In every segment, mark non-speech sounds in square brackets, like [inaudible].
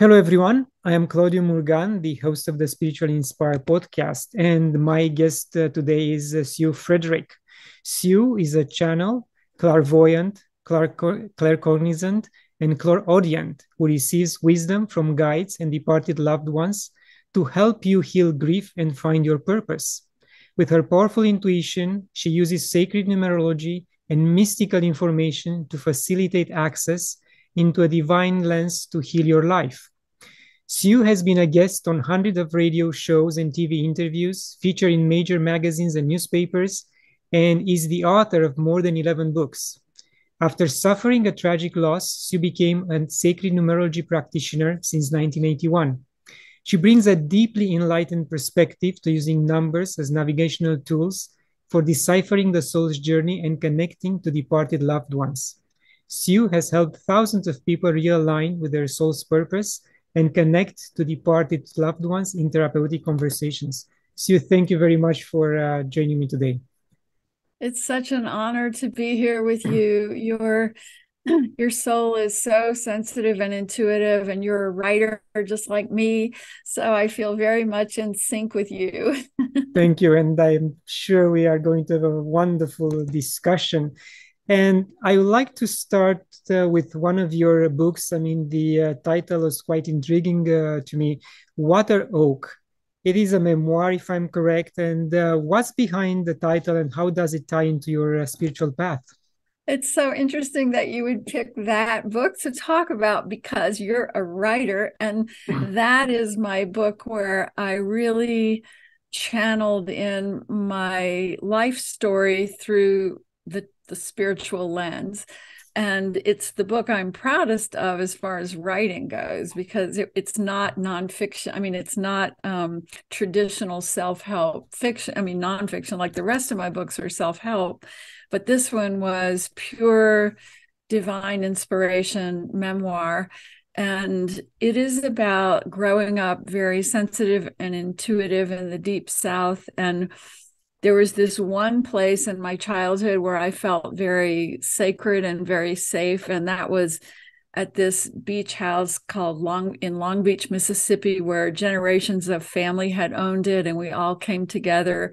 Hello, everyone. I am Claudiu Murgan, the host of the Spiritually Inspired podcast, and my guest uh, today is uh, Sue Frederick. Sue is a channel, clairvoyant, claircognizant, and clairaudient who receives wisdom from guides and departed loved ones to help you heal grief and find your purpose. With her powerful intuition, she uses sacred numerology and mystical information to facilitate access into a divine lens to heal your life. Sue has been a guest on hundreds of radio shows and TV interviews, featured in major magazines and newspapers, and is the author of more than 11 books. After suffering a tragic loss, Sue became a sacred numerology practitioner since 1981. She brings a deeply enlightened perspective to using numbers as navigational tools for deciphering the soul's journey and connecting to departed loved ones. Sue has helped thousands of people realign with their soul's purpose and connect to departed loved ones in therapeutic conversations. Sue, thank you very much for uh, joining me today. It's such an honor to be here with you. Your [clears throat] your soul is so sensitive and intuitive and you're a writer just like me so i feel very much in sync with you [laughs] thank you and i'm sure we are going to have a wonderful discussion and I would like to start uh, with one of your books. I mean, the uh, title is quite intriguing uh, to me Water Oak. It is a memoir, if I'm correct. And uh, what's behind the title and how does it tie into your uh, spiritual path? It's so interesting that you would pick that book to talk about because you're a writer. And that is my book where I really channeled in my life story through the the spiritual lens. And it's the book i'm proudest of as far as writing goes because it, it's not nonfiction i mean it's not um, traditional self-help fiction i mean nonfiction like the rest of my books are self-help but this one was pure divine inspiration memoir. And it is about growing up very sensitive and intuitive in the deep south and there was this one place in my childhood where I felt very sacred and very safe, and that was at this beach house called Long in Long Beach, Mississippi, where generations of family had owned it, and we all came together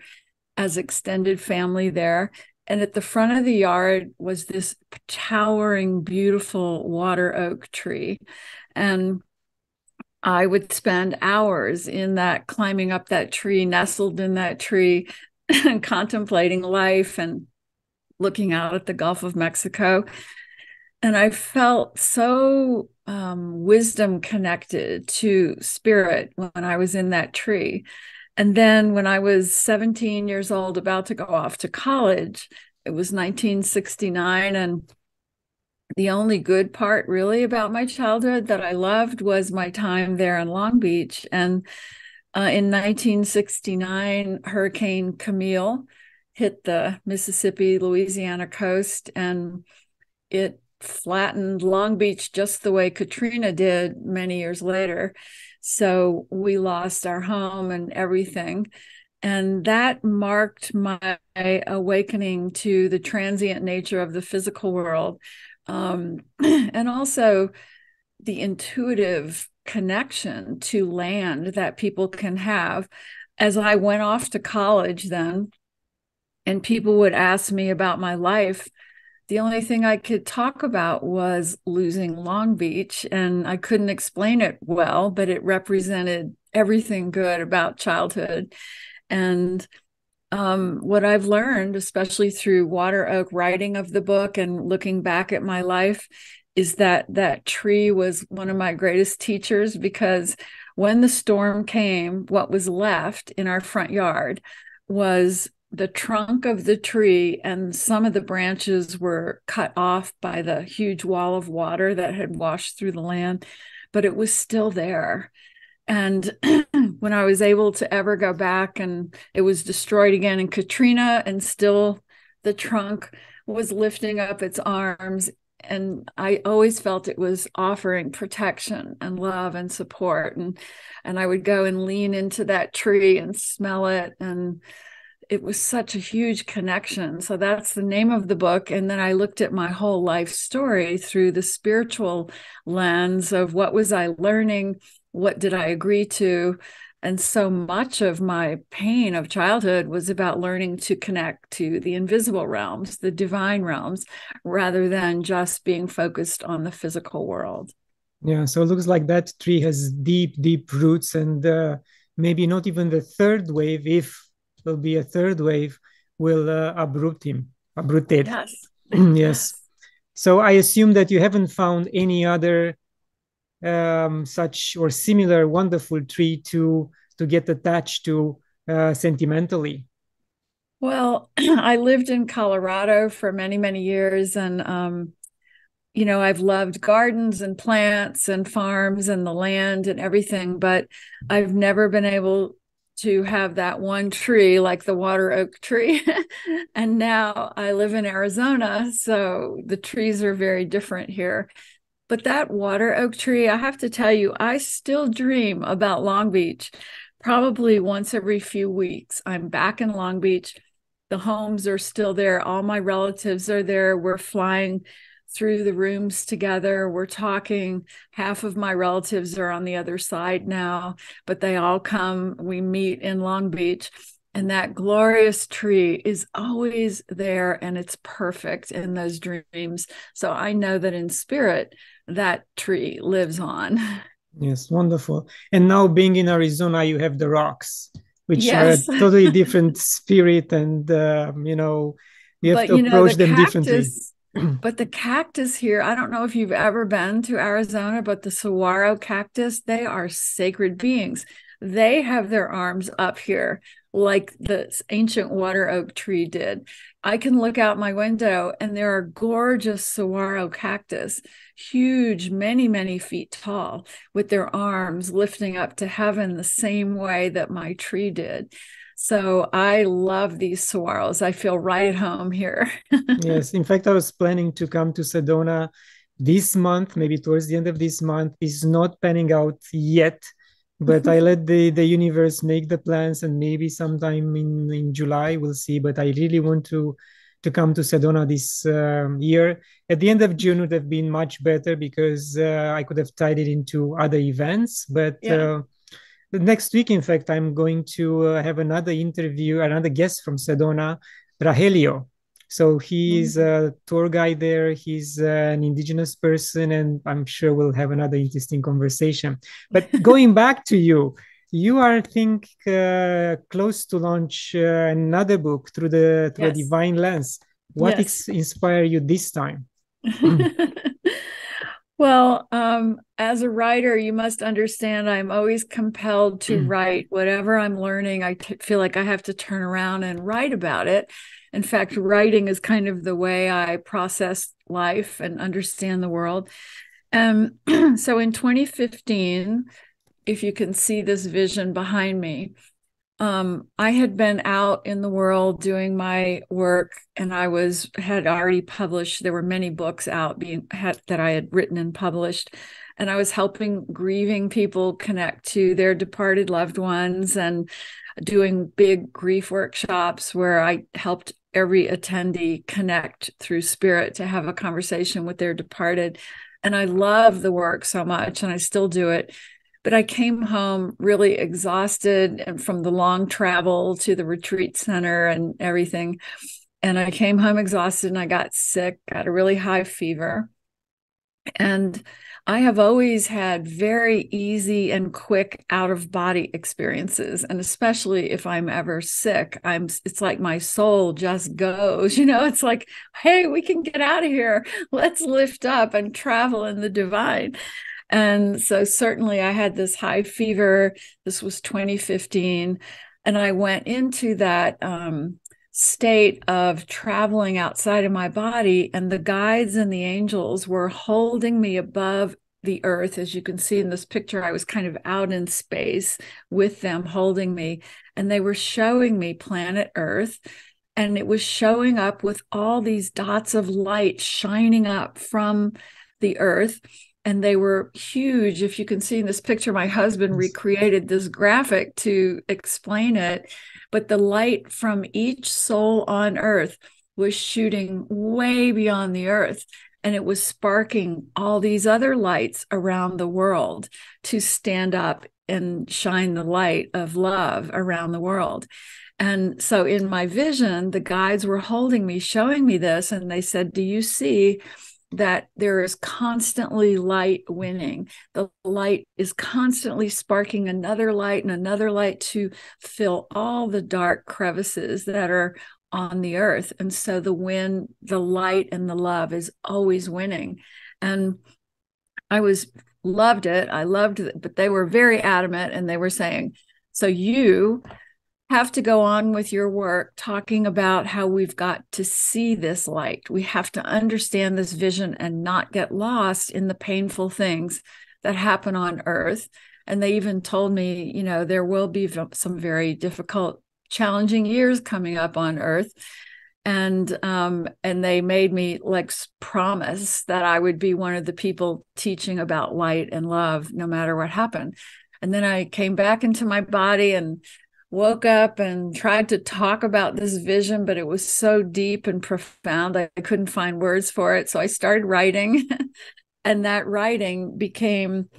as extended family there. And at the front of the yard was this towering, beautiful water oak tree. And I would spend hours in that, climbing up that tree, nestled in that tree, [laughs] contemplating life and looking out at the Gulf of Mexico. And I felt so um, wisdom connected to spirit when I was in that tree. And then when I was 17 years old, about to go off to college, it was 1969. And the only good part, really, about my childhood that I loved was my time there in Long Beach. And uh, in 1969, Hurricane Camille hit the Mississippi, Louisiana coast, and it flattened Long Beach just the way Katrina did many years later. So we lost our home and everything. And that marked my awakening to the transient nature of the physical world. Um, [clears throat] and also the intuitive connection to land that people can have. As I went off to college, then, and people would ask me about my life, the only thing I could talk about was losing Long Beach. And I couldn't explain it well, but it represented everything good about childhood. And um, what I've learned, especially through Water Oak writing of the book and looking back at my life, is that that tree was one of my greatest teachers because when the storm came, what was left in our front yard was the trunk of the tree, and some of the branches were cut off by the huge wall of water that had washed through the land, but it was still there. And [clears throat] when I was able to ever go back, and it was destroyed again in Katrina, and still the trunk was lifting up its arms and I always felt it was offering protection and love and support and and I would go and lean into that tree and smell it and it was such a huge connection. So that's the name of the book. And then I looked at my whole life story through the spiritual lens of what was I learning? What did I agree to? And so much of my pain of childhood was about learning to connect to the invisible realms, the divine realms, rather than just being focused on the physical world. Yeah, so it looks like that tree has deep, deep roots, and uh, maybe not even the third wave, if there'll be a third wave, will uh, uproot him, uproot it. [clears throat] Yes. yes. So I assume that you haven't found any other um, such or similar wonderful tree to to get attached to uh, sentimentally. Well, [clears throat] I lived in Colorado for many many years, and um, you know I've loved gardens and plants and farms and the land and everything, but I've never been able to have that one tree like the water oak tree. [laughs] and now I live in Arizona, so the trees are very different here. But that water oak tree, I have to tell you, I still dream about Long Beach probably once every few weeks. I'm back in Long Beach. The homes are still there. All my relatives are there. We're flying through the rooms together. We're talking. Half of my relatives are on the other side now, but they all come. We meet in Long Beach. And that glorious tree is always there and it's perfect in those dreams. So I know that in spirit, that tree lives on. Yes, wonderful. And now being in Arizona, you have the rocks, which yes. are a totally different spirit. And, um, you know, you have but, to you approach know, the them cactus, differently but the cactus here, I don't know if you've ever been to Arizona, but the saguaro cactus, they are sacred beings. They have their arms up here like the ancient water oak tree did. I can look out my window and there are gorgeous saguaro cactus, huge, many, many feet tall, with their arms lifting up to heaven the same way that my tree did. So I love these saguaros. I feel right at home here. [laughs] yes. In fact, I was planning to come to Sedona this month, maybe towards the end of this month. Is not panning out yet, but I [laughs] let the, the universe make the plans and maybe sometime in, in July we'll see. But I really want to to come to Sedona this um, year. At the end of June would have been much better because uh, I could have tied it into other events. But yeah. uh, next week, in fact, I'm going to uh, have another interview, another guest from Sedona, Rahelio. So he's mm-hmm. a tour guide there. He's uh, an indigenous person, and I'm sure we'll have another interesting conversation. But [laughs] going back to you, you are, I think, uh, close to launch uh, another book through the through yes. a divine lens. What yes. ex- inspired you this time? [laughs] [laughs] Well, um, as a writer, you must understand I'm always compelled to mm. write whatever I'm learning. I t- feel like I have to turn around and write about it. In fact, writing is kind of the way I process life and understand the world. Um, [clears throat] so in 2015, if you can see this vision behind me, um, I had been out in the world doing my work, and I was had already published. There were many books out being had, that I had written and published, and I was helping grieving people connect to their departed loved ones, and doing big grief workshops where I helped every attendee connect through spirit to have a conversation with their departed. And I love the work so much, and I still do it but I came home really exhausted and from the long travel to the retreat center and everything. And I came home exhausted and I got sick, got a really high fever. And I have always had very easy and quick out of body experiences and especially if I'm ever sick I'm it's like my soul just goes [laughs] you know it's like hey we can get out of here let's lift up and travel in the divine and so, certainly, I had this high fever. This was 2015. And I went into that um, state of traveling outside of my body, and the guides and the angels were holding me above the earth. As you can see in this picture, I was kind of out in space with them holding me, and they were showing me planet Earth. And it was showing up with all these dots of light shining up from the earth and they were huge. If you can see in this picture, my husband recreated this graphic to explain it. but the light from each soul on earth was shooting way beyond the earth and it was sparking all these other lights around the world to stand up and shine the light of love around the world. And so in my vision, the guides were holding me, showing me this, and they said, Do you see that there is constantly light winning? The light is constantly sparking another light and another light to fill all the dark crevices that are on the earth. And so the wind, the light, and the love is always winning. And I was loved it. I loved it, but they were very adamant and they were saying, so you have to go on with your work talking about how we've got to see this light. We have to understand this vision and not get lost in the painful things that happen on earth. And they even told me, you know, there will be some very difficult, challenging years coming up on earth. And um, and they made me like promise that I would be one of the people teaching about light and love, no matter what happened. And then I came back into my body and woke up and tried to talk about this vision, but it was so deep and profound. I, couldn't find words for it. So I started writing, [laughs] and that writing became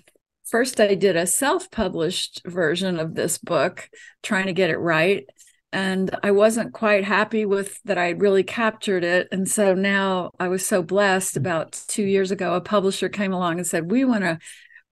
first, I did a self published version of this book, trying to get it right. And I wasn't quite happy with that I really captured it. And so now I was so blessed about two years ago, a publisher came along and said, We want to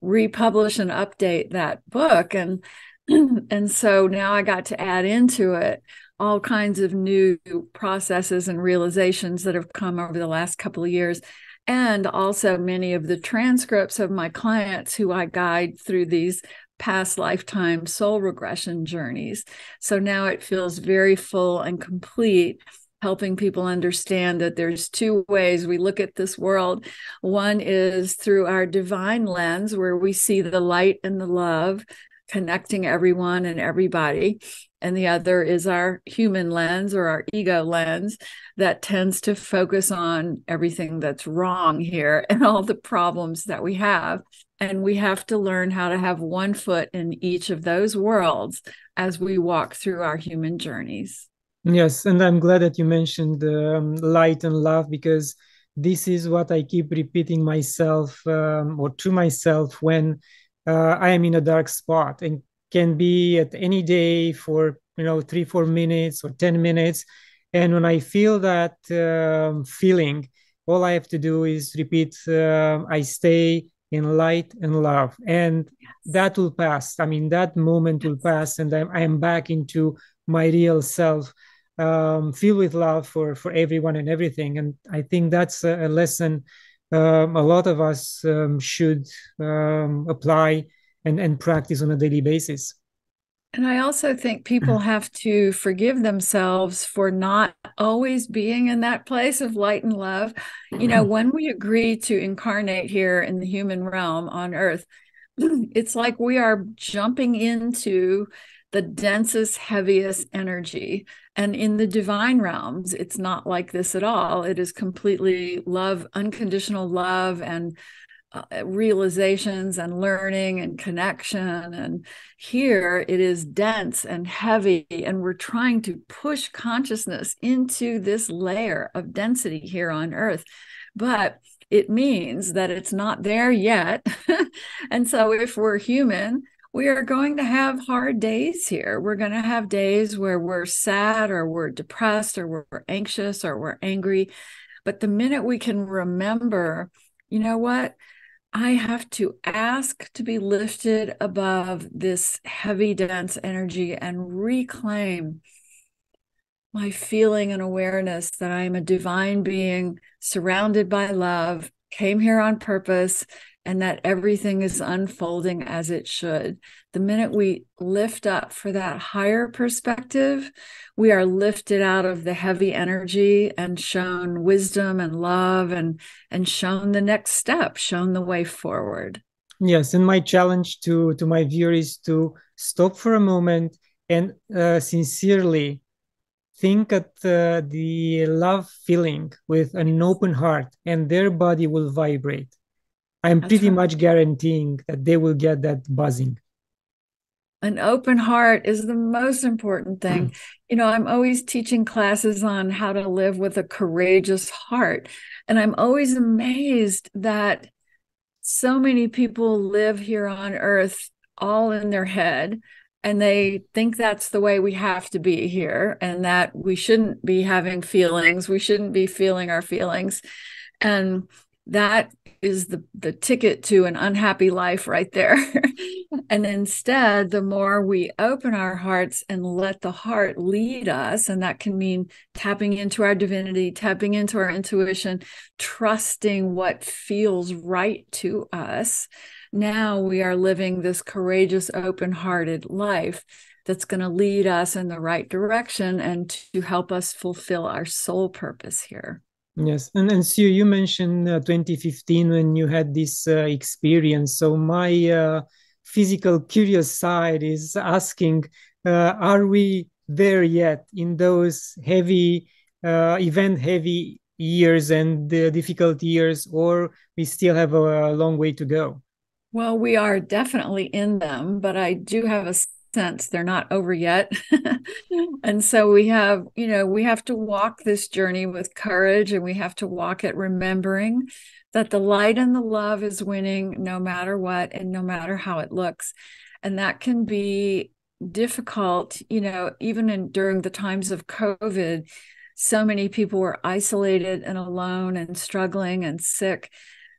republish and update that book. And [clears throat] and so now I got to add into it all kinds of new processes and realizations that have come over the last couple of years and also many of the transcripts of my clients who I guide through these past lifetime soul regression journeys. So now it feels very full and complete helping people understand that there's two ways we look at this world. One is through our divine lens where we see the light and the love connecting everyone and everybody. And the other is our human lens or our ego lens that tends to focus on everything that's wrong here and all the problems that we have. And we have to learn how to have one foot in each of those worlds as we walk through our human journeys. Yes. And I'm glad that you mentioned um, light and love because this is what I keep repeating myself um, or to myself when uh, I am in a dark spot and can be at any day for you know three four minutes or 10 minutes and when i feel that um, feeling all i have to do is repeat uh, i stay in light and love and yes. that will pass i mean that moment yes. will pass and I'm, I am back into my real self um, filled with love for for everyone and everything and i think that's a, a lesson um, a lot of us um, should um, apply and, and practice on a daily basis. And I also think people have to forgive themselves for not always being in that place of light and love. You know, when we agree to incarnate here in the human realm on earth, [clears throat] it's like we are jumping into the densest, heaviest energy. And in the divine realms, it's not like this at all. It is completely love, unconditional love, and uh, realizations and learning and connection. And here it is dense and heavy. And we're trying to push consciousness into this layer of density here on earth. But it means that it's not there yet. [laughs] and so if we're human, we are going to have hard days here. We're going to have days where we're sad or we're depressed or we're anxious or we're angry. But the minute we can remember, you know what? I have to ask to be lifted above this heavy, dense energy and reclaim my feeling and awareness that I am a divine being surrounded by love, came here on purpose, and that everything is unfolding as it should. The minute we lift up for that higher perspective, we are lifted out of the heavy energy and shown wisdom and love and and shown the next step, shown the way forward. Yes, and my challenge to to my viewers is to stop for a moment and uh, sincerely think at uh, the love feeling with an open heart and their body will vibrate I'm That's pretty right. much guaranteeing that they will get that buzzing. an open heart is the most important thing. Mm. You know, I'm always teaching classes on how to live with a courageous heart. And I'm always amazed that so many people live here on earth all in their head and they think that's the way we have to be here and that we shouldn't be having feelings we shouldn't be feeling our feelings and that is the the ticket to an unhappy life right there. [laughs] And instead the more we open our hearts and let the heart lead us and that can mean tapping into our divinity tapping into our intuition trusting what feels right to us now we are living this courageous open-hearted life that's going to lead us in the right direction and to help us fulfill our soul purpose here Yes, and and Sue, you mentioned uh, 2015 when you had this uh, experience. So my uh, physical curious side is asking, uh, are we there yet in those heavy, uh, event-heavy years and difficult years, or we still have a long way to go? Well, we are definitely in them, but I do have a sense they're not over yet. [laughs] Mm-hmm. and so we have, you know, we have to walk this journey with courage and we have to walk it remembering that the light and the love is winning no matter what and no matter how it looks. And that can be difficult, you know, even in during the times of COVID, so many people were isolated and alone and struggling and sick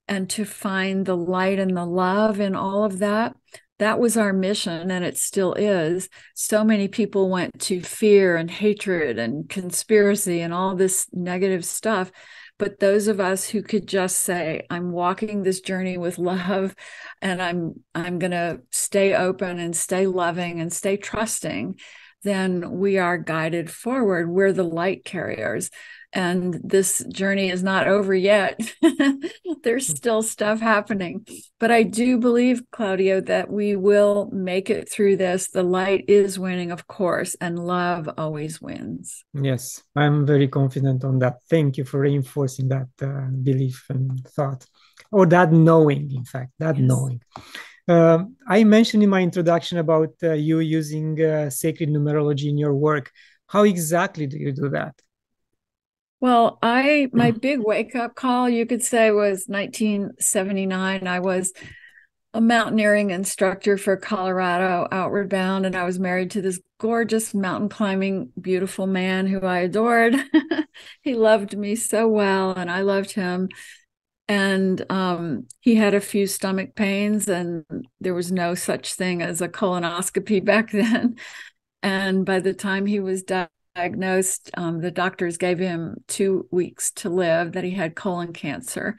and to find the light and the love in all of that that was our mission and it still is. So many people went to fear and hatred and conspiracy and all this negative stuff but those of us who could just say i'm walking this journey with [laughs] love and i'm i'm going to stay open and stay loving and stay trusting then we are guided forward. We're the light carriers and this journey is not over yet. [laughs] There's hmm. still stuff happening. But I do believe, Claudiu, that we will make it through this. The light is winning, of course, and love always wins. Yes, I'm very confident on that. Thank you for reinforcing that uh, belief and thought, or that knowing, in fact, that yes. knowing. Uh, I mentioned in my introduction about uh, you using uh, sacred numerology in your work. How exactly do you do that? Well, I my big wake up call, you could say, was 1979. I was a mountaineering instructor for Colorado Outward Bound, and I was married to this gorgeous mountain climbing, beautiful man who I adored. [laughs] he loved me so well, and I loved him. And um, he had a few stomach pains, and there was no such thing as a colonoscopy [laughs] back then. And by the time he was done, diagnosed, um, the doctors gave him two weeks to live, that he had colon cancer.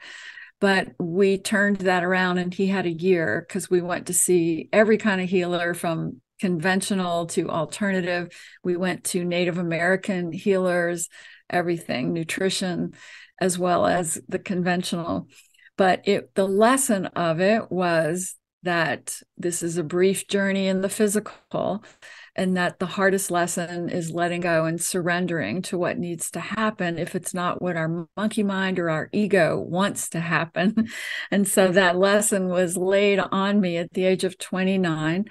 But we turned that around and he had a year because we went to see every kind of healer from conventional to alternative. We went to Native American healers, everything, nutrition, as well as the conventional. But it the lesson of it was that this is a brief journey in the physical and that the hardest lesson is letting go and surrendering to what needs to happen if it's not what our monkey mind or our ego wants to happen. [laughs] And so that lesson was laid on me at the age of 29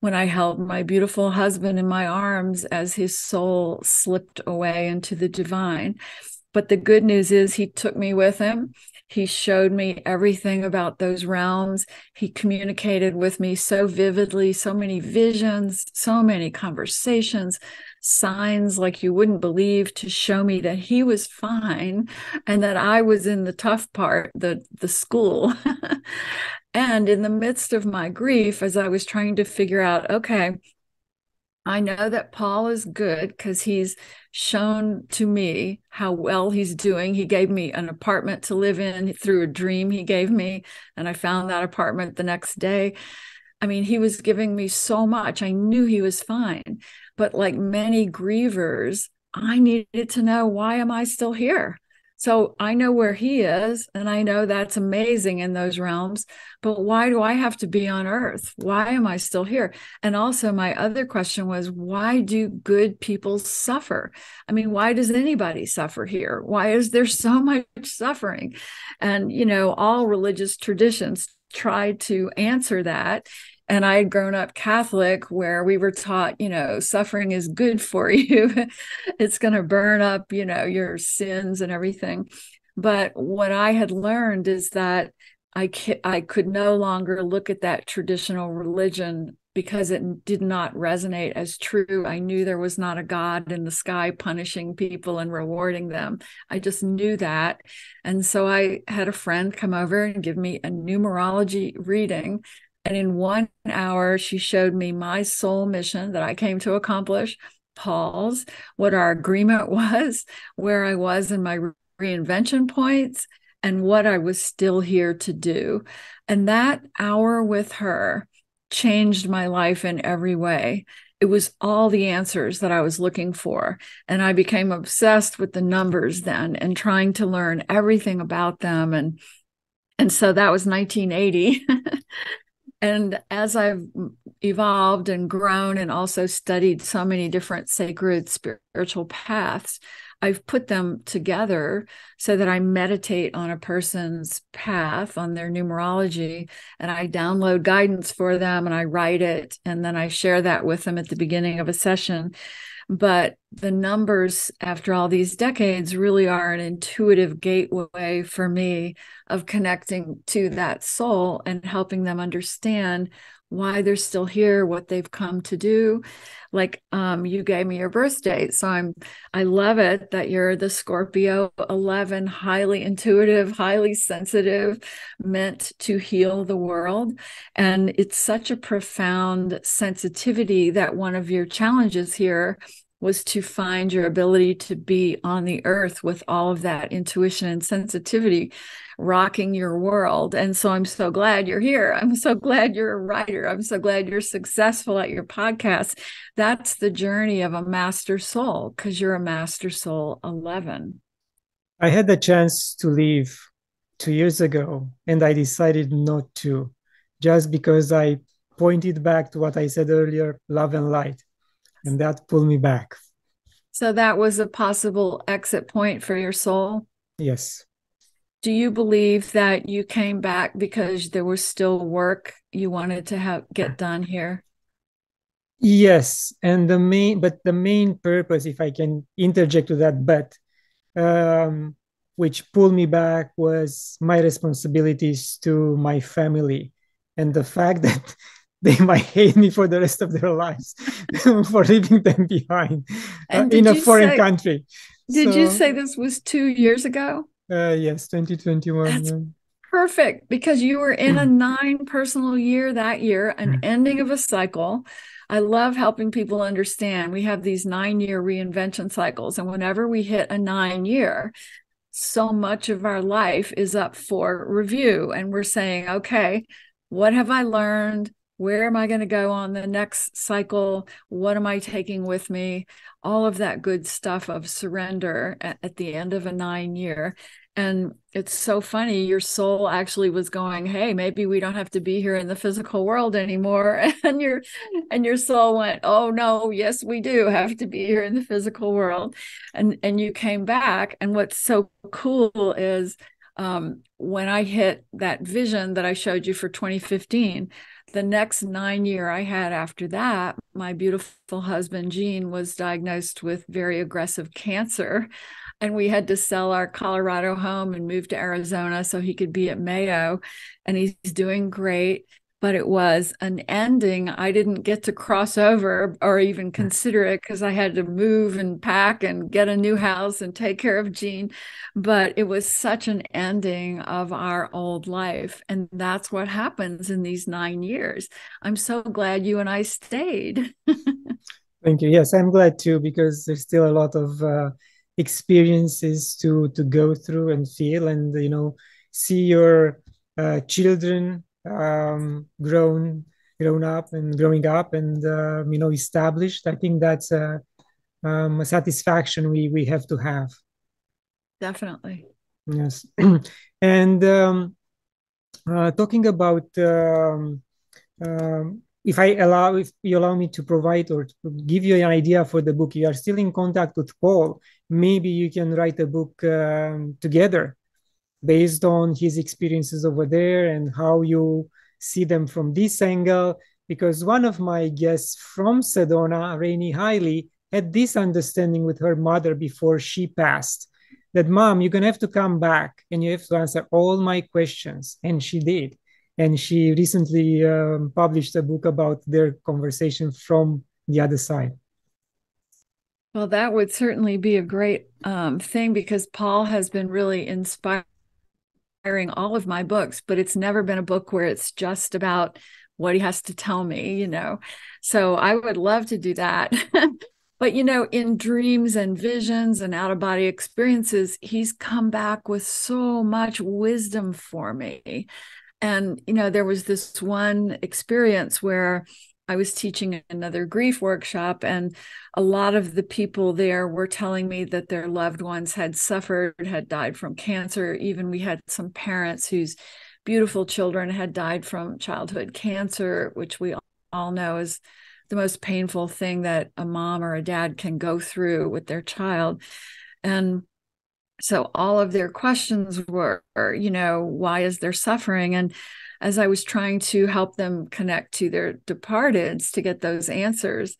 when I held my beautiful husband in my arms as his soul slipped away into the divine. But the good news is he took me with him. He showed me everything about those realms. He communicated with me so vividly, so many visions, so many conversations, signs like you wouldn't believe to show me that he was fine and that I was in the tough part, the the school. [laughs] and in the midst of my grief as I was trying to figure out, okay, I know that Paul is good because he's shown to me how well he's doing. He gave me an apartment to live in through a dream he gave me, and I found that apartment the next day. I mean, he was giving me so much. I knew he was fine. But like many grievers, I needed to know why am I still here? So I know where he is, and I know that's amazing in those realms. But why do I have to be on earth? Why am I still here? And also, my other question was, why do good people suffer? I mean, why does anybody suffer here? Why is there so much suffering? And, you know, all religious traditions try to answer that and I had grown up Catholic where we were taught, you know, suffering is good for [laughs] you. it's going to burn up, you know, your sins and everything. But what I had learned is that I, I could no longer look at that traditional religion because it did not resonate as true. I knew there was not a God in the sky punishing people and rewarding them. I just knew that. And so I had a friend come over and give me a numerology reading. And in one hour, she showed me my soul mission that I came to accomplish, Paul's, what our agreement [laughs] was, where I was in my reinvention points, and what I was still here to do. And that hour with her changed my life in every way. It was all the answers that I was looking for. And I became obsessed with the numbers then and trying to learn everything about them. And and so that was 1980. [laughs] and as I've evolved and grown and also studied so many different sacred spiritual paths, I've put them together so that I meditate on a person's path, on their numerology, and I download guidance for them and I write it. And then I share that with them at the beginning of a session. But the numbers, after all these decades, really are an intuitive gateway for me of connecting to that soul and helping them understand why they're still here, what they've come to do. Like um, you gave me your birth date. So I'm I love it that you're the Scorpio 11, highly intuitive, highly sensitive, meant to heal the world. And it's such a profound sensitivity that one of your challenges here was to find your ability to be on the earth with all of that intuition and sensitivity rocking your world. And so I'm so glad you're here. I'm so glad you're a writer. I'm so glad you're successful at your podcast. That's the journey of a master soul because you're a master soul 11. I had the chance to leave two years ago and I decided not to just because I pointed back to what I said earlier love and light and that pulled me back. So that was a possible exit point for your soul? Yes. Do you believe that you came back because there was still work you wanted to have get done here? Yes, and the main but the main purpose if I can interject to that but um which pulled me back was my responsibilities to my family and the fact [laughs] that they [laughs] might hate me for the rest of their lives [laughs] for leaving them behind uh, in a foreign say, country. Did so, you say this was two years ago? Uh, yes, 2021. That's perfect because you were in a [clears throat] nine personal year that year, an mm. ending of a cycle. I love helping people understand we have these nine year reinvention cycles. And whenever we hit a nine year, so much of our life is up for review. And we're saying, okay, what have I learned? Where am I going to go on the next cycle? What am I taking with me? All of that good stuff of surrender at, at, the end of a nine year. And it's so funny, your soul actually was going, Hey, maybe we don't have to be here in the physical world anymore. [laughs] And your and your soul went, Oh no, yes, we do have to be here in the physical world. And and you came back. And what's so cool is um, when I hit that vision that I showed you for 2015, the next nine year I had after that, my beautiful husband, Gene, was diagnosed with very aggressive cancer. And we had to sell our Colorado home and move to Arizona so he could be at Mayo. And he's doing great but it was an ending I didn't get to cross over or even hmm. consider it because I had to move and pack and get a new house and take care of Gene. But it was such an ending of our old life. And that's what happens in these nine years. I'm so glad you and I stayed. [laughs] Thank you. Yes, I'm glad too, because there's still a lot of uh, experiences to to go through and feel and, you know, see your uh, children um, grown grown up and growing up and uh, you know established i think that's a, um, a satisfaction we we have to have. Definitely. Yes. [clears throat] And um, uh, talking about um, um, if i allow if you allow me to provide or to give you an idea for the book you are still in contact with paul. Maybe you can write a book um, together based on his experiences over there and how you see them from this angle. Because one of my guests from Sedona, Rainy Hiley, had this understanding with her mother before she passed that mom you're going to have to come back and you have to answer all my questions. And she did. And she recently um, published a book about their conversation from the other side. Well that would certainly be a great um, thing because paul has been really inspiring all of my books but it's never been a book where it's just about what he has to tell me you know so i would love to do that [laughs] But, you know, in dreams and visions and out of body experiences, he's come back with so much wisdom for me. And, you know, there was this one experience where I was teaching another grief workshop, and a lot of the people there were telling me that their loved ones had suffered, had died from cancer. Even we had some parents whose beautiful children had died from childhood cancer, which we all know is the most painful thing that a mom or a dad can go through with their child. And so all of their questions were, you know, why is there suffering? And as I was trying to help them connect to their departeds to get those answers,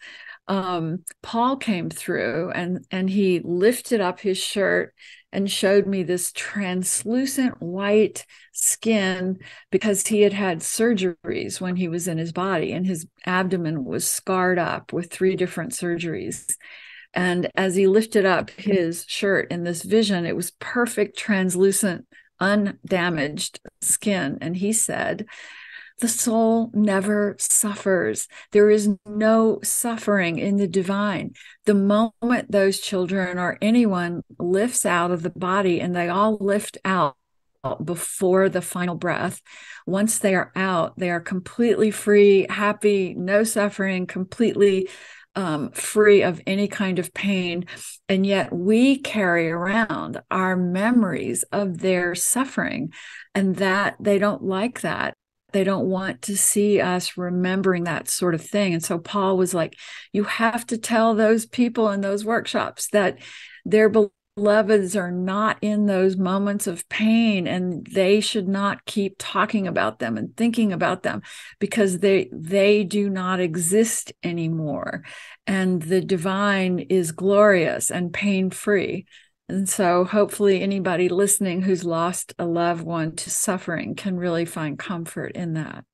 um, Paul came through and and he lifted up his shirt and showed me this translucent white skin because he had had surgeries when he was in his body and his abdomen was scarred up with three different surgeries. And as he lifted up his shirt in this vision, it was perfect, translucent, undamaged skin. And he said, the soul never suffers. There is no suffering in the divine. The moment those children or anyone lifts out of the body, and they all lift out before the final breath, once they are out, they are completely free, happy, no suffering, completely um, free of any kind of pain. And yet we carry around our memories of their suffering, and that they don't like that they don't want to see us remembering that sort of thing. And so Paul was like, you have to tell those people in those workshops that their beloveds are not in those moments of pain and they should not keep talking about them and thinking about them because they they do not exist anymore and the divine is glorious and pain free and so, hopefully, anybody listening who's lost a loved one to suffering can really find comfort in that.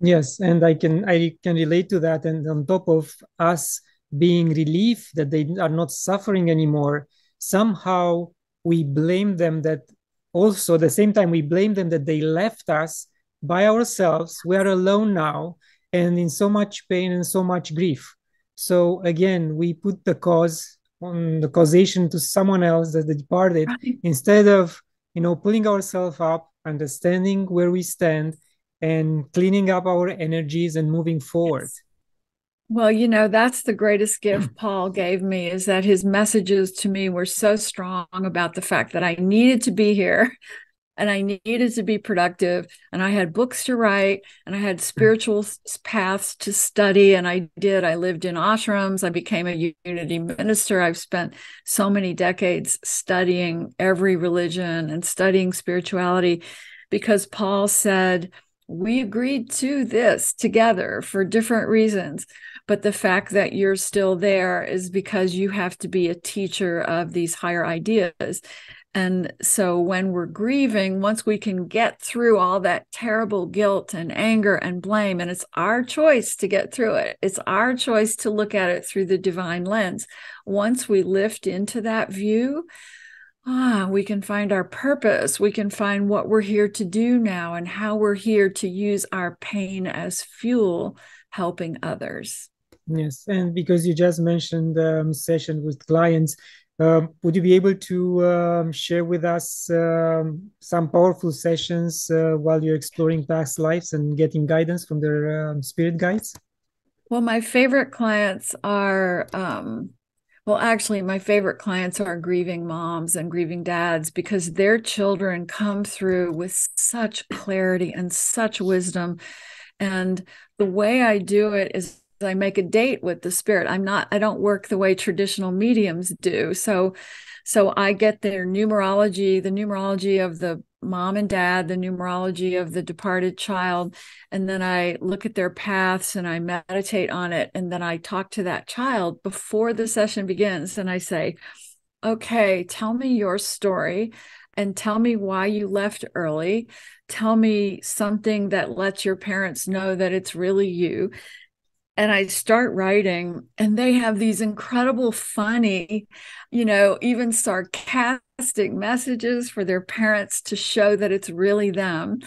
Yes, and I can I can relate to that. And on top of us being relieved that they are not suffering anymore, somehow we blame them that also at the same time we blame them that they left us by ourselves. We are alone now and in so much pain and so much grief. So again, we put the cause on the causation to someone else that departed right. instead of you know pulling ourselves up understanding where we stand and cleaning up our energies and moving forward yes. Well you know that's the greatest gift [clears throat] paul gave me is that his messages to me were so strong about the fact that i needed to be here [laughs] and I needed to be productive. And I had books to write and I had mm. spiritual paths to study. And I did. I lived in ashrams. I became a unity minister. I've spent so many decades studying every religion and studying spirituality because Paul said, we agreed to this together for different reasons. But the fact that you're still there is because you have to be a teacher of these higher ideas. And so when we're grieving, once we can get through all that terrible guilt and anger and blame, and it's our choice to get through it, it's our choice to look at it through the divine lens. Once we lift into that view, ah, we can find our purpose. We can find what we're here to do now and how we're here to use our pain as fuel, helping others. Yes. And because you just mentioned um, session with clients, um, would you be able to um, share with us um, some powerful sessions uh, while you're exploring past lives and getting guidance from their um, spirit guides? Well, my favorite clients are, um, well, actually, my favorite clients are grieving moms and grieving dads because their children come through with such clarity and such wisdom. And the way I do it is I make a date with the spirit. I'm not, I don't work the way traditional mediums do. So, so I get their numerology, the numerology of the mom and dad, the numerology of the departed child. And then I look at their paths and I meditate on it. And then I talk to that child before the session begins. And I say, okay, tell me your story and tell me why you left early. Tell me something that lets your parents know that it's really you and I start writing, and they have these incredible, funny, you know, even sarcastic messages for their parents to show that it's really them.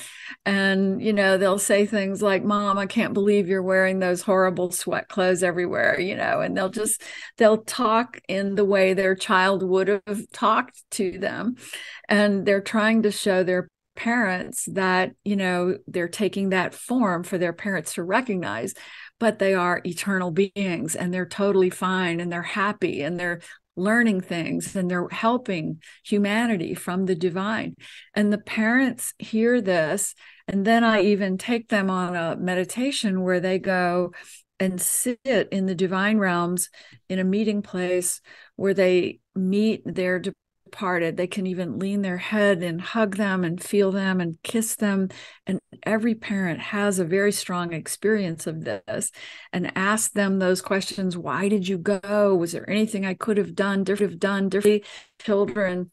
And, you know, they'll say things like, Mom, I can't believe you're wearing those horrible sweat clothes everywhere, you know, and they'll just, they'll talk in the way their child would have talked to them. And they're trying to show their parents that you know they're taking that form for their parents to recognize but they are eternal beings and they're totally fine and they're happy and they're learning things and they're helping humanity from the divine. And the parents hear this. And then I even take them on a meditation where they go and sit in the divine realms in a meeting place where they meet their departed. They can even lean their head and hug them and feel them and kiss them. And every parent has a very strong experience of this and ask them those questions Why did you go? Was there anything I could have done, different have done differently? Children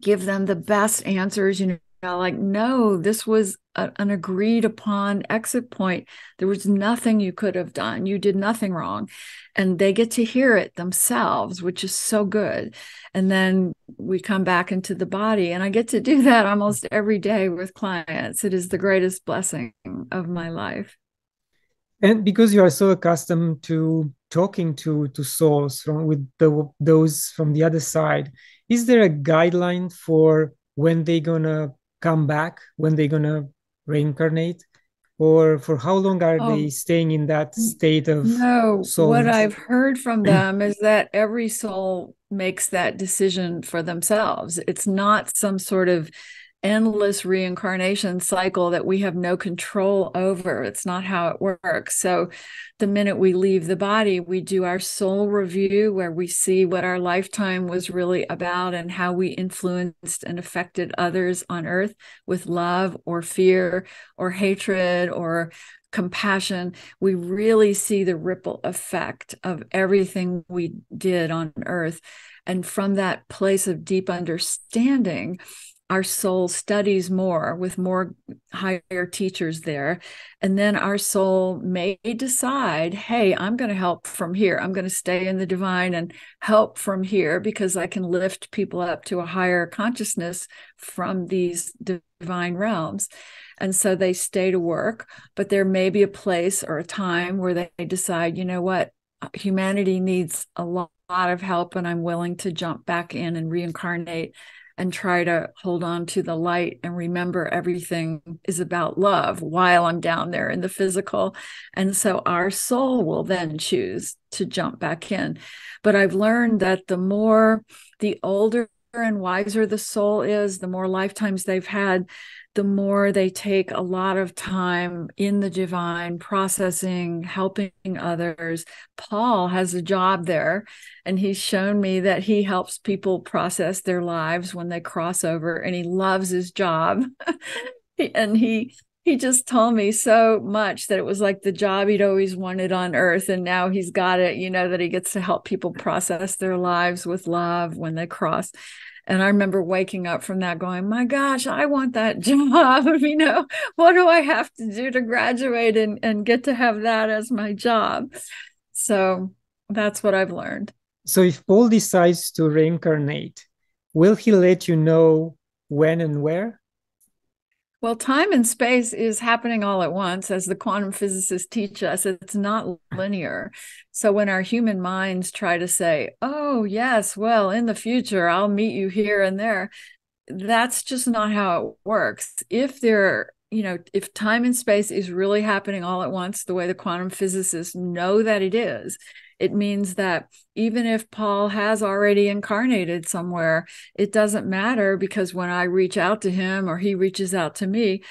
give them the best answers. You know, like, no, this was a, an agreed upon exit point. There was nothing you could have done. You did nothing wrong. And they get to hear it themselves, which is so good. And then we come back into the body. And I get to do that almost every day with clients. It is the greatest blessing of my life. And because you are so accustomed to talking to to souls from with the, those from the other side, is there a guideline for when they're gonna come back when they're gonna reincarnate? Or for how long are oh, they staying in that state of no soul? what i've heard from them is that every soul makes that decision for themselves. It's not some sort of endless reincarnation cycle that we have no control over. It's not how it works. So, the minute we leave the body, we do our soul review where we see what our lifetime was really about and how we influenced and affected others on earth with love or fear or hatred or compassion. We really see the ripple effect of everything we did on earth. And from that place of deep understanding, our soul studies more with more higher teachers there. And then our soul may decide, hey, I'm going to help from here. I'm going to stay in the divine and help from here because I can lift people up to a higher consciousness from these divine realms. And so they stay to work, but there may be a place or a time where they decide, you know what, humanity needs a lot of help and I'm willing to jump back in and reincarnate and try to hold on to the light and remember everything is about love while I'm down there in the physical. And so our soul will then choose to jump back in. But I've learned that the more the older and wiser the soul is, the more lifetimes they've had, the more they take a lot of time in the divine, processing, helping others. Paul has a job there, and he's shown me that he helps people process their lives when they cross over, and he loves his job. [laughs] and he he just told me so much that it was like the job he'd always wanted on earth and now he's got it you know that he gets to help people process their lives with love when they cross and I remember waking up from that going, my gosh, I want that [laughs] job. you know, what do I have to do to graduate and, and get to have that as my job? So that's what I've learned. So if Paul decides to reincarnate, will he let you know when and where? Well, time and space is happening all at once, as the quantum physicists teach us. It's not linear. So when our human minds try to say, oh, yes, well, in the future, I'll meet you here and there, that's just not how it works. If there, you know, if time and space is really happening all at once, the way the quantum physicists know that it is, it means that even if Paul has already incarnated somewhere, it doesn't matter because when I reach out to him or he reaches out to me,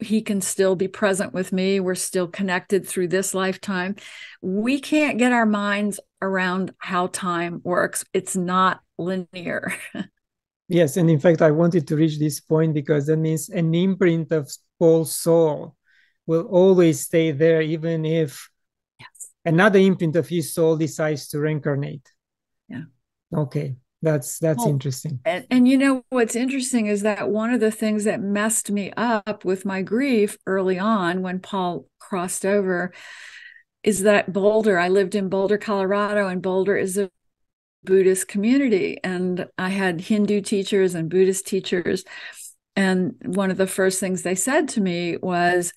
he can still be present with me. We're still connected through this lifetime. We can't get our minds around how time works, it's not linear. [laughs] Yes, and in fact, I wanted to reach this point because that means an imprint of Paul's soul will always stay there, even if yes. another imprint of his soul decides to reincarnate. Yeah. Okay, that's that's well, interesting. And, and you know what's interesting is that one of the things that messed me up with my grief early on when Paul crossed over is that Boulder. I lived in Boulder, Colorado, and Boulder is a Buddhist community. And I had Hindu teachers and Buddhist teachers. And one of the first things they said to me was,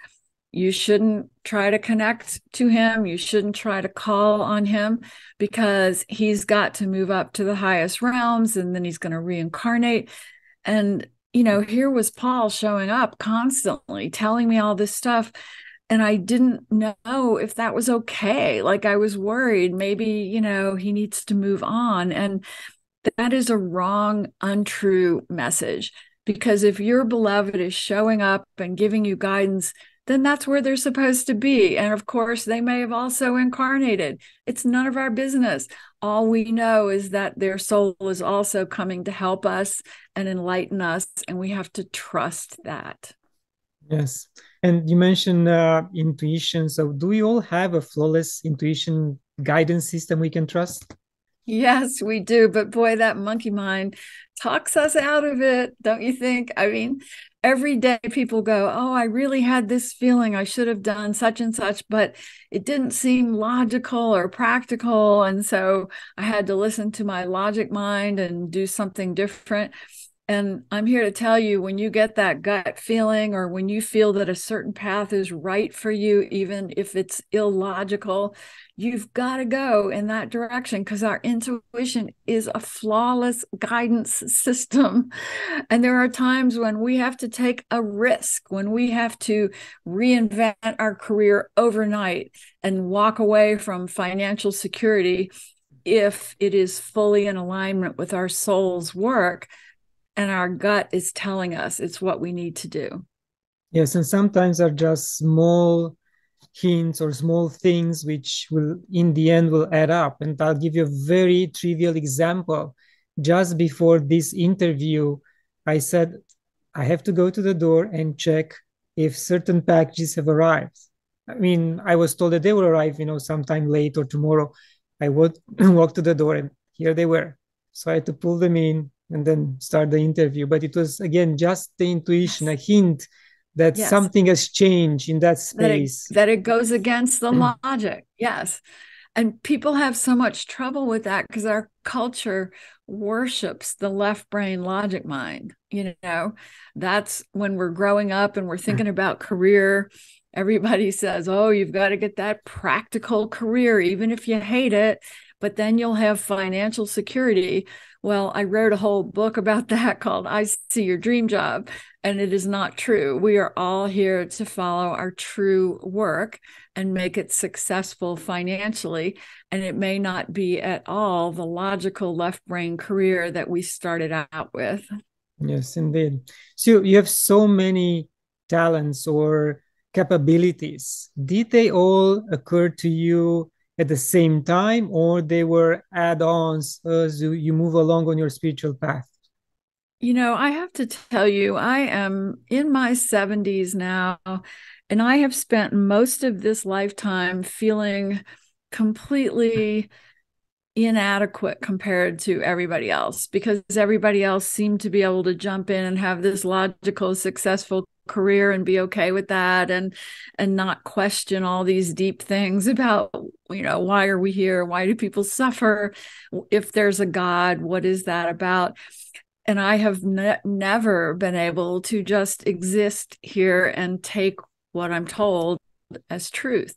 you shouldn't try to connect to him. You shouldn't try to call on him because he's got to move up to the highest realms and then he's going to reincarnate. And, you know, here was Paul showing up constantly telling me all this stuff and I didn't know if that was okay. Like I was worried maybe, you know, he needs to move on. And that is a wrong, untrue message. Because if your beloved is showing up and giving you guidance, then that's where they're supposed to be. And of course, they may have also incarnated. It's none of our business. All we know is that their soul is also coming to help us and enlighten us. And we have to trust that. Yes. And you mentioned uh, intuition. So, do we all have a flawless intuition guidance system we can trust? Yes, we do. But boy, that monkey mind talks us out of it, don't you think? I mean, every day people go, Oh, I really had this feeling I should have done such and such, but it didn't seem logical or practical. And so I had to listen to my logic mind and do something different. And I'm here to tell you when you get that gut feeling or when you feel that a certain path is right for you, even if it's illogical, you've got to go in that direction because our intuition is a flawless guidance [laughs] system. And there are times when we have to take a risk, when we have to reinvent our career overnight and walk away from financial security if it is fully in alignment with our soul's work and our gut is telling us it's what we need to do. Yes, and sometimes are just small hints or small things which will in the end will add up. And i'll give you a very trivial example. Just before this interview i said i have to go to the door and check if certain packages have arrived. I mean i was told that they will arrive you know sometime late or tomorrow. I would [laughs] walk to the door and here they were. So i had to pull them in and then start the interview. But it was again just the intuition, a hint that yes. something has changed in that space. That it, that it goes against the mm. logic. Yes. And people have so much trouble with that because our culture worships the left brain logic mind. You know, that's when we're growing up and we're thinking mm. about career. Everybody says, oh, you've got to get that practical career, even if you hate it, but then you'll have financial security. Well, I wrote a whole book about [laughs] that called I See Your Dream Job, and it is not true. We are all here to follow our true work and make it successful financially. And it may not be at all the logical left brain career that we started out with. Yes, indeed. So you have so many talents or capabilities. Did they all occur to you at the same time or they were add-ons as you move along on your spiritual path? You know i have to tell you i am in my 70s now and i have spent most of this lifetime feeling completely inadequate compared to everybody else because everybody else seemed to be able to jump in and have this logical successful career and be okay with that and and not question all these deep things about you know why are we here? Why do people suffer? If there's a god what is that about? And i have ne- never been able to just exist here and take what i'm told as truth.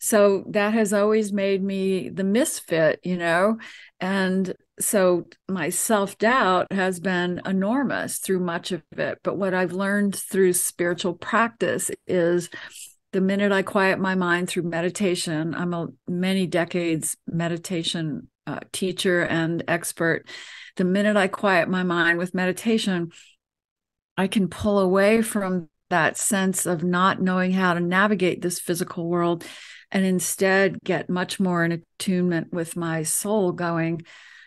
So that has always made me the misfit you know? And so my self-doubt has been enormous through much of it but what i've learned through spiritual practice is the minute i quiet my mind through meditation i'm a many decades meditation uh, teacher and expert the minute i quiet my mind with meditation i can pull away from that sense of not knowing how to navigate this physical world and instead get much more in attunement with my soul going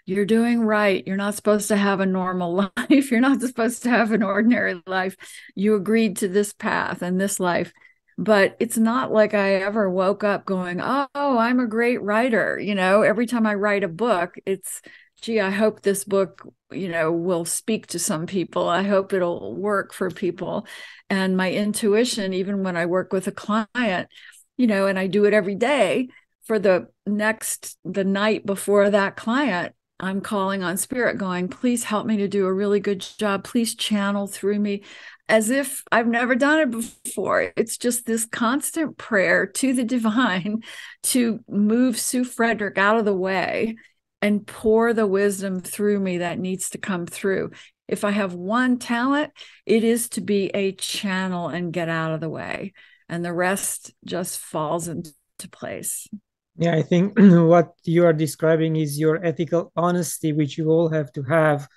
you're doing right. You're not supposed to have a normal [laughs] life. You're not supposed to have an ordinary life. You agreed to this path and this life. But it's not like I ever woke up going, oh, I'm a great writer. You know, every time I write a book, it's, gee, I hope this book, you know, will speak to some people. I hope it'll work for people. And my intuition, even when I work with a client, you know, and I do it every day for the next, the night before that client, I'm calling on spirit, going, please help me to do a really good job. Please channel through me as if I've never done it before. It's just this constant prayer to the divine [laughs] to move Sue Frederick out of the way and pour the wisdom through me that needs to come through. If I have one talent, it is to be a channel and get out of the way, and the rest just falls into place. Yeah, I think [clears throat] what you are describing is your ethical honesty, which you all have to have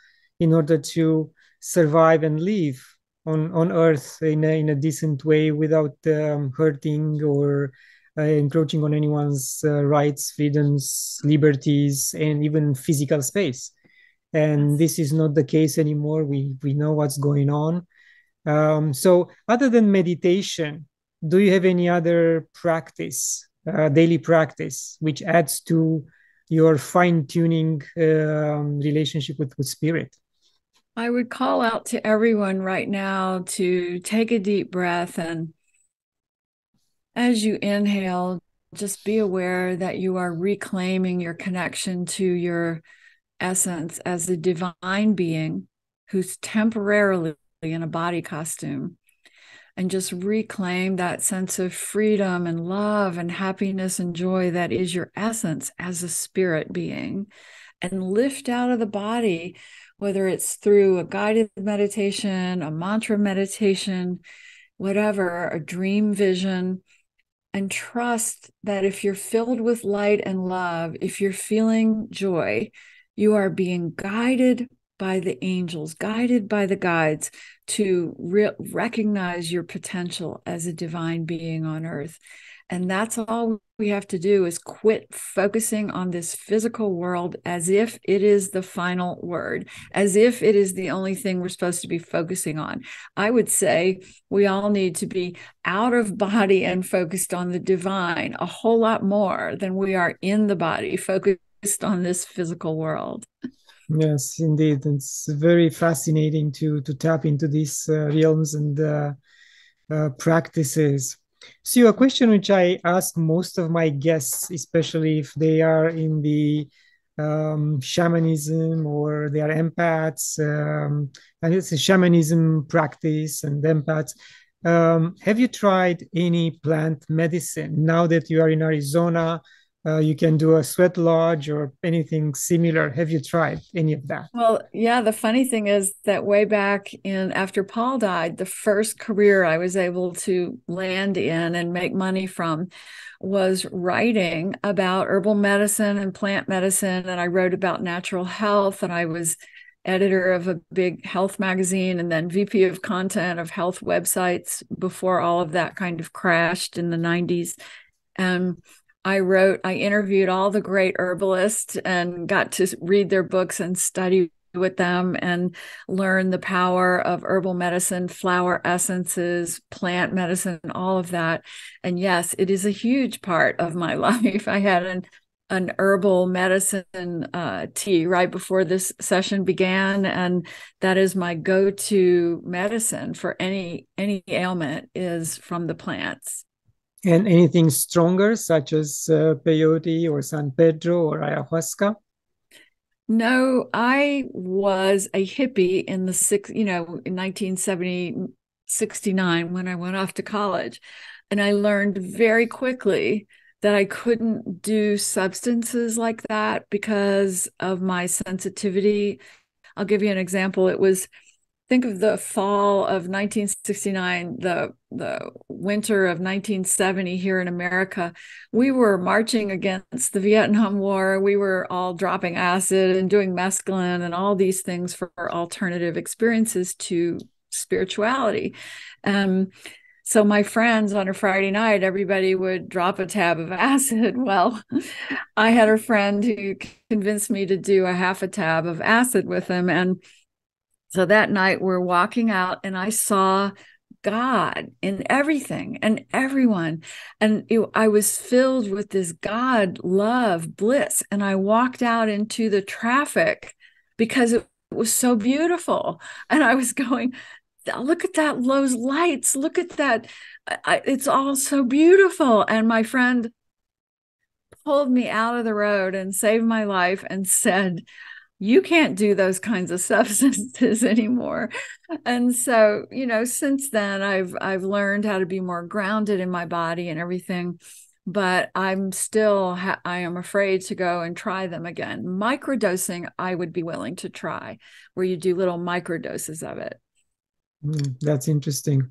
in order to survive and live on, on earth in a, in a decent way without um, hurting or uh, encroaching on anyone's uh, rights, freedoms, liberties, and even physical space. And this is not the case anymore. We we know what's going on. Um, so, other than meditation, do you have any other practice, uh, daily practice, which adds to your fine tuning um, relationship with, with spirit? I would call out to everyone right now to take a deep breath and as you inhale, just be aware that you are reclaiming your connection to your essence as a divine being who's temporarily in a body costume. And just reclaim that sense of freedom and love and happiness and joy that is your essence as a spirit being. And lift out of the body, whether it's through a guided meditation, a mantra meditation, whatever, a dream vision and trust that if you're filled with light and love, if you're feeling joy, you are being guided by the angels, guided by the guides to re- recognize your potential as a divine being on earth. And that's all we have to do is quit focusing on this physical world as if it is the final word, as if it is the only thing we're supposed to be focusing on. I would say we all need to be out of body and focused on the divine a whole lot more than we are in the body, focused on this physical world. Yes, indeed. It's very fascinating to to tap into these uh, realms and uh, uh, practices. So, a question which I ask most of my guests, especially if they are in the um, shamanism or they are empaths, um, and it's a shamanism practice and empaths. Um, have you tried any plant medicine now that you are in Arizona? Uh, you can do a sweat lodge or anything similar. Have you tried any of that? Well, yeah. The funny thing is that way back in after Paul died, the first career I was able to land in and make money from was writing about herbal medicine and plant medicine. And I wrote about natural health, and I was editor of a big health magazine and then VP of content of health websites before all of that kind of crashed in the 90s. And I wrote, I interviewed all the great herbalists and got to read their books and study with them and learn the power of herbal medicine, flower essences, plant medicine, all of that. And yes, it is a huge part of my [laughs] life. I had an an herbal medicine uh, tea right before this session began, and that is my go-to medicine for any any ailment is from the plants. And anything stronger, such as uh, peyote or San Pedro or ayahuasca? No, I was a hippie in the six, you know, in 1970, 69 when I went off to college. And I learned very quickly that I couldn't do substances like that because of my sensitivity. I'll give you an example. It was think of the fall of 1969 the the winter of 1970 here in america we were marching against the vietnam war we were all dropping acid and doing mescaline and all these things for alternative experiences to spirituality um, So my friends on a Friday night, everybody would drop a tab of [laughs] acid. Well, I had a friend who convinced me to do a half a tab of acid with him. And so that night we're walking out and I saw God in everything and everyone. And it, I was filled with this God love, bliss. And I walked out into the traffic because it was so beautiful. And I was going, look at that, those lights. Look at that. I, it's all so beautiful. And my friend pulled me out of the road and saved my life and said, you can't do those kinds of [laughs] substances anymore. And so you know since then i've i've learned how to be more grounded in my body and everything but i'm still ha- i am afraid to go and try them again. Microdosing i would be willing to try where you do little microdoses of it. Mm, that's interesting.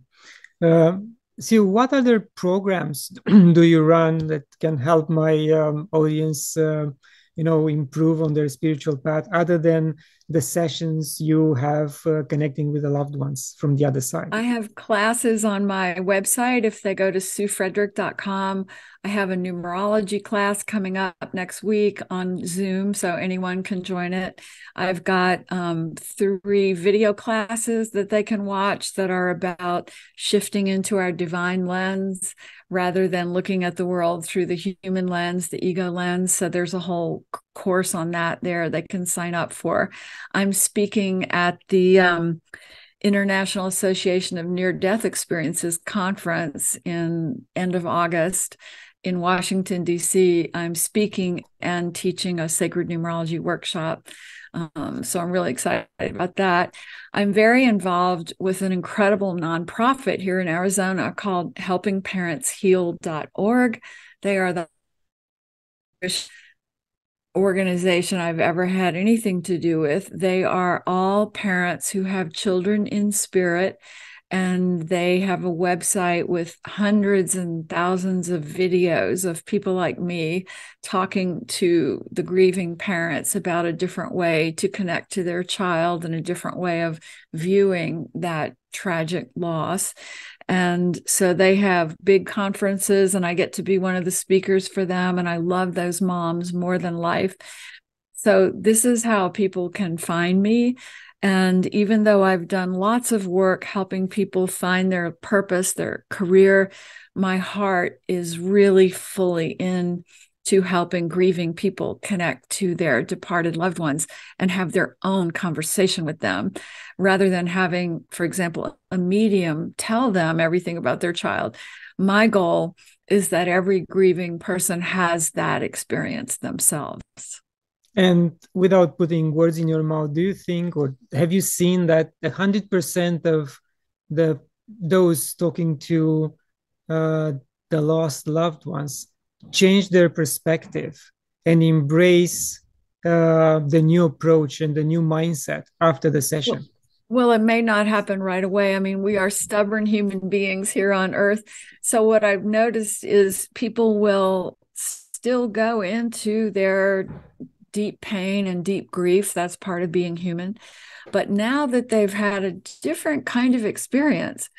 Uh, see what other programs [clears throat] do you run that can help my um, audience uh, you know improve on their spiritual path other than the sessions you have uh, connecting with the loved ones from the other side. I have classes on my website. If they go to suefrederick.com i have a numerology class coming up next week on zoom so anyone can join it. I've got um, three video classes that they can watch that are about shifting into our divine lens rather than looking at the world through the human lens, the ego lens. So there's a whole course on that there that can sign up for. I'm speaking at the um, International Association of Near Death Experiences conference in end of August in Washington D.C. I'm speaking and teaching a sacred numerology workshop um, so I'm really excited about that. I'm very involved with an incredible nonprofit here in Arizona called helpingparentsheal.org. They are the organization I've ever had anything to do with. They are all parents who have children in spirit and they have a website with hundreds and thousands of videos of people like me talking to the grieving parents about a different way to connect to their child and a different way of viewing that tragic loss. And so they have big conferences, and I get to be one of the speakers for them. And I love those moms more than life. So, this is how people can find me. And even though I've done lots of work helping people find their purpose, their career, my heart is really fully in to helping grieving people connect to their departed loved ones and have their own conversation with them rather than having, for example, a medium tell them everything about their child. My goal is that every grieving person has that experience themselves. And without putting words in your mouth, do you think or have you seen that hundred percent of the those talking to uh, the lost loved ones change their perspective and embrace uh, the new approach and the new mindset after the session? Well, it may not happen right away. I mean, we are stubborn human beings here on earth. So, what I've noticed is people will still go into their deep pain and deep grief. That's part of being human. But now that they've had a different kind of experience,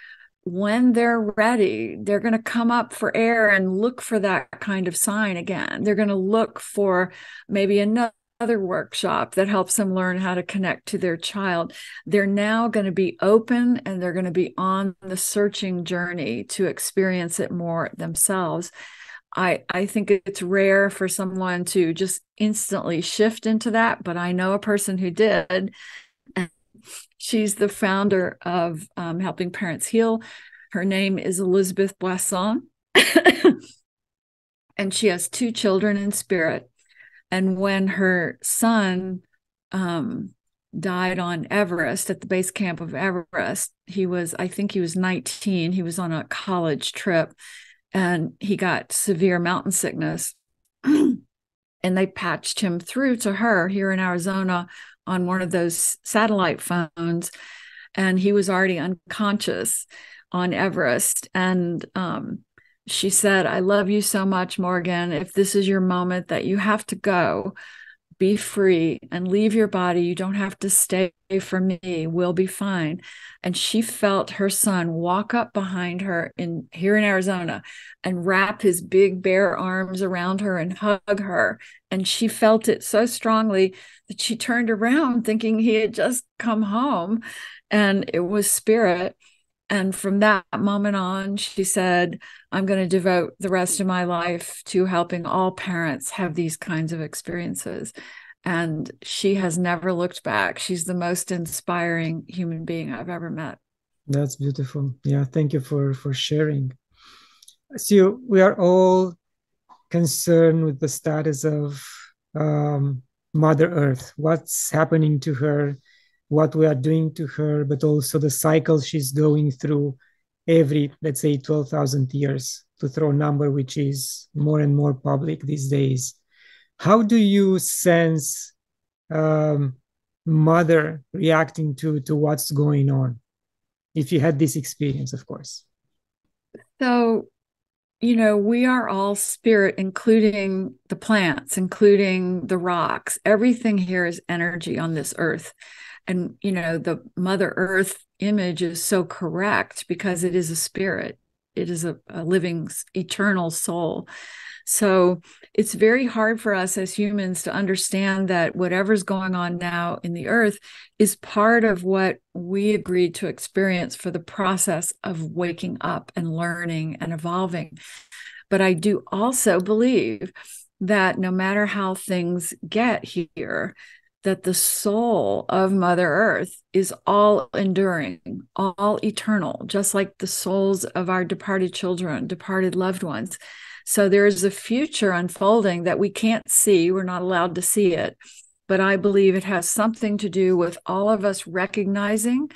when they're ready, they're going to come up for air and look for that kind of sign again. They're going to look for maybe another workshop that helps them learn how to connect to their child. They're now going to be open and they're going to be on the searching journey to experience it more themselves. I, I think it's rare for someone to just instantly shift into that, but I know a person who did. And she's the founder of um, Helping Parents Heal. Her name is Elizabeth Boisson. [laughs] and she has two children in spirit. And when her son um, died on Everest at the base camp of Everest, he was, I think he was 19. He was on a college trip and he got severe mountain sickness. [clears throat] and they patched him through to her here in Arizona on one of those satellite phones. And he was already unconscious on Everest. And um, she said, I love you so much, Morgan. If this is your moment that you have to go, be free and leave your body. You don't have to stay for me. We'll be fine. And she felt her son walk up behind her in here in Arizona and wrap his big bare arms around her and hug her. And she felt it so strongly that she turned around thinking he had just come home and it was spirit. And from that moment on, she said, I'm going to devote the rest of my life to helping all parents have these kinds of experiences. And she has never looked back. She's the most inspiring human being I've ever met. That's beautiful. Yeah, thank you for for sharing. So we are all concerned with the status of um, Mother Earth. What's happening to her? What we are doing to her, but also the cycle she's going through every, let's say, 12,000 years, to throw a number which is more and more public these days. How do you sense um, mother reacting to, to what's going on? If you had this experience, of course. So, you know, we are all spirit, including the plants, including the rocks. Everything here is energy on this earth and you know the mother earth image is so correct because it is a spirit it is a, a living eternal soul so it's very hard for us as humans to understand that whatever's going on now in the earth is part of what we agreed to experience for the process of waking up and learning and evolving. But I do also believe that no matter how things get here, that the soul of Mother Earth is all enduring, all eternal, just like the souls of our departed children, departed loved ones. So there is a future unfolding that we can't see. We're not allowed to see it. But I believe it has something to do with all of us recognizing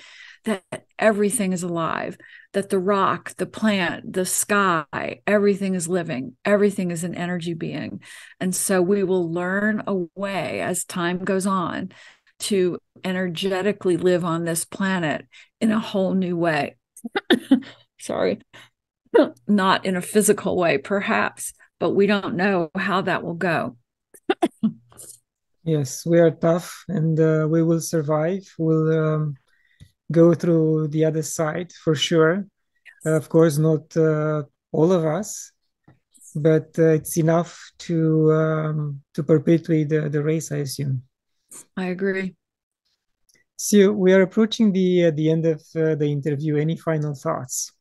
that everything is alive, that the rock, the plant, the sky, everything is living, everything is an energy being. And so we will learn a way as time goes on to energetically live on this planet in a whole new way. [laughs] Sorry, [laughs] not in a physical way, perhaps, but we don't know how that will go. [laughs] yes, we are tough and uh, we will survive. We'll um, go through the other side for sure. Of course, not uh, all of us, but uh, it's enough to um, to perpetuate the, the race, I assume. I agree. So we are approaching the uh, the end of uh, the interview. Any final thoughts?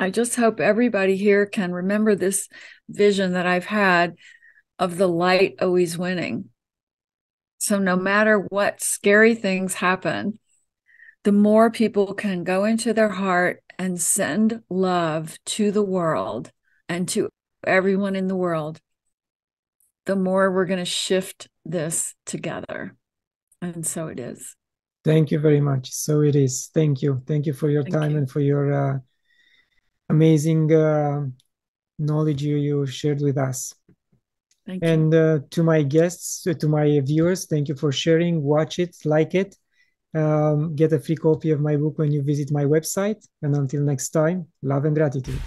I just hope everybody here can remember this vision that I've had of the light always winning. So no matter what scary things happen, the more people can go into their heart and send love to the world and to everyone in the world, the more we're going to shift this together. And so it is. Thank you very much. So it is. Thank you. Thank you for your Thank time you. and for your uh, amazing uh, knowledge you, you shared with us. Thank and uh, to my guests, to my viewers, thank you for sharing. Watch it, like it, um, get a free copy of my book when you visit my website. And until next time, love and gratitude.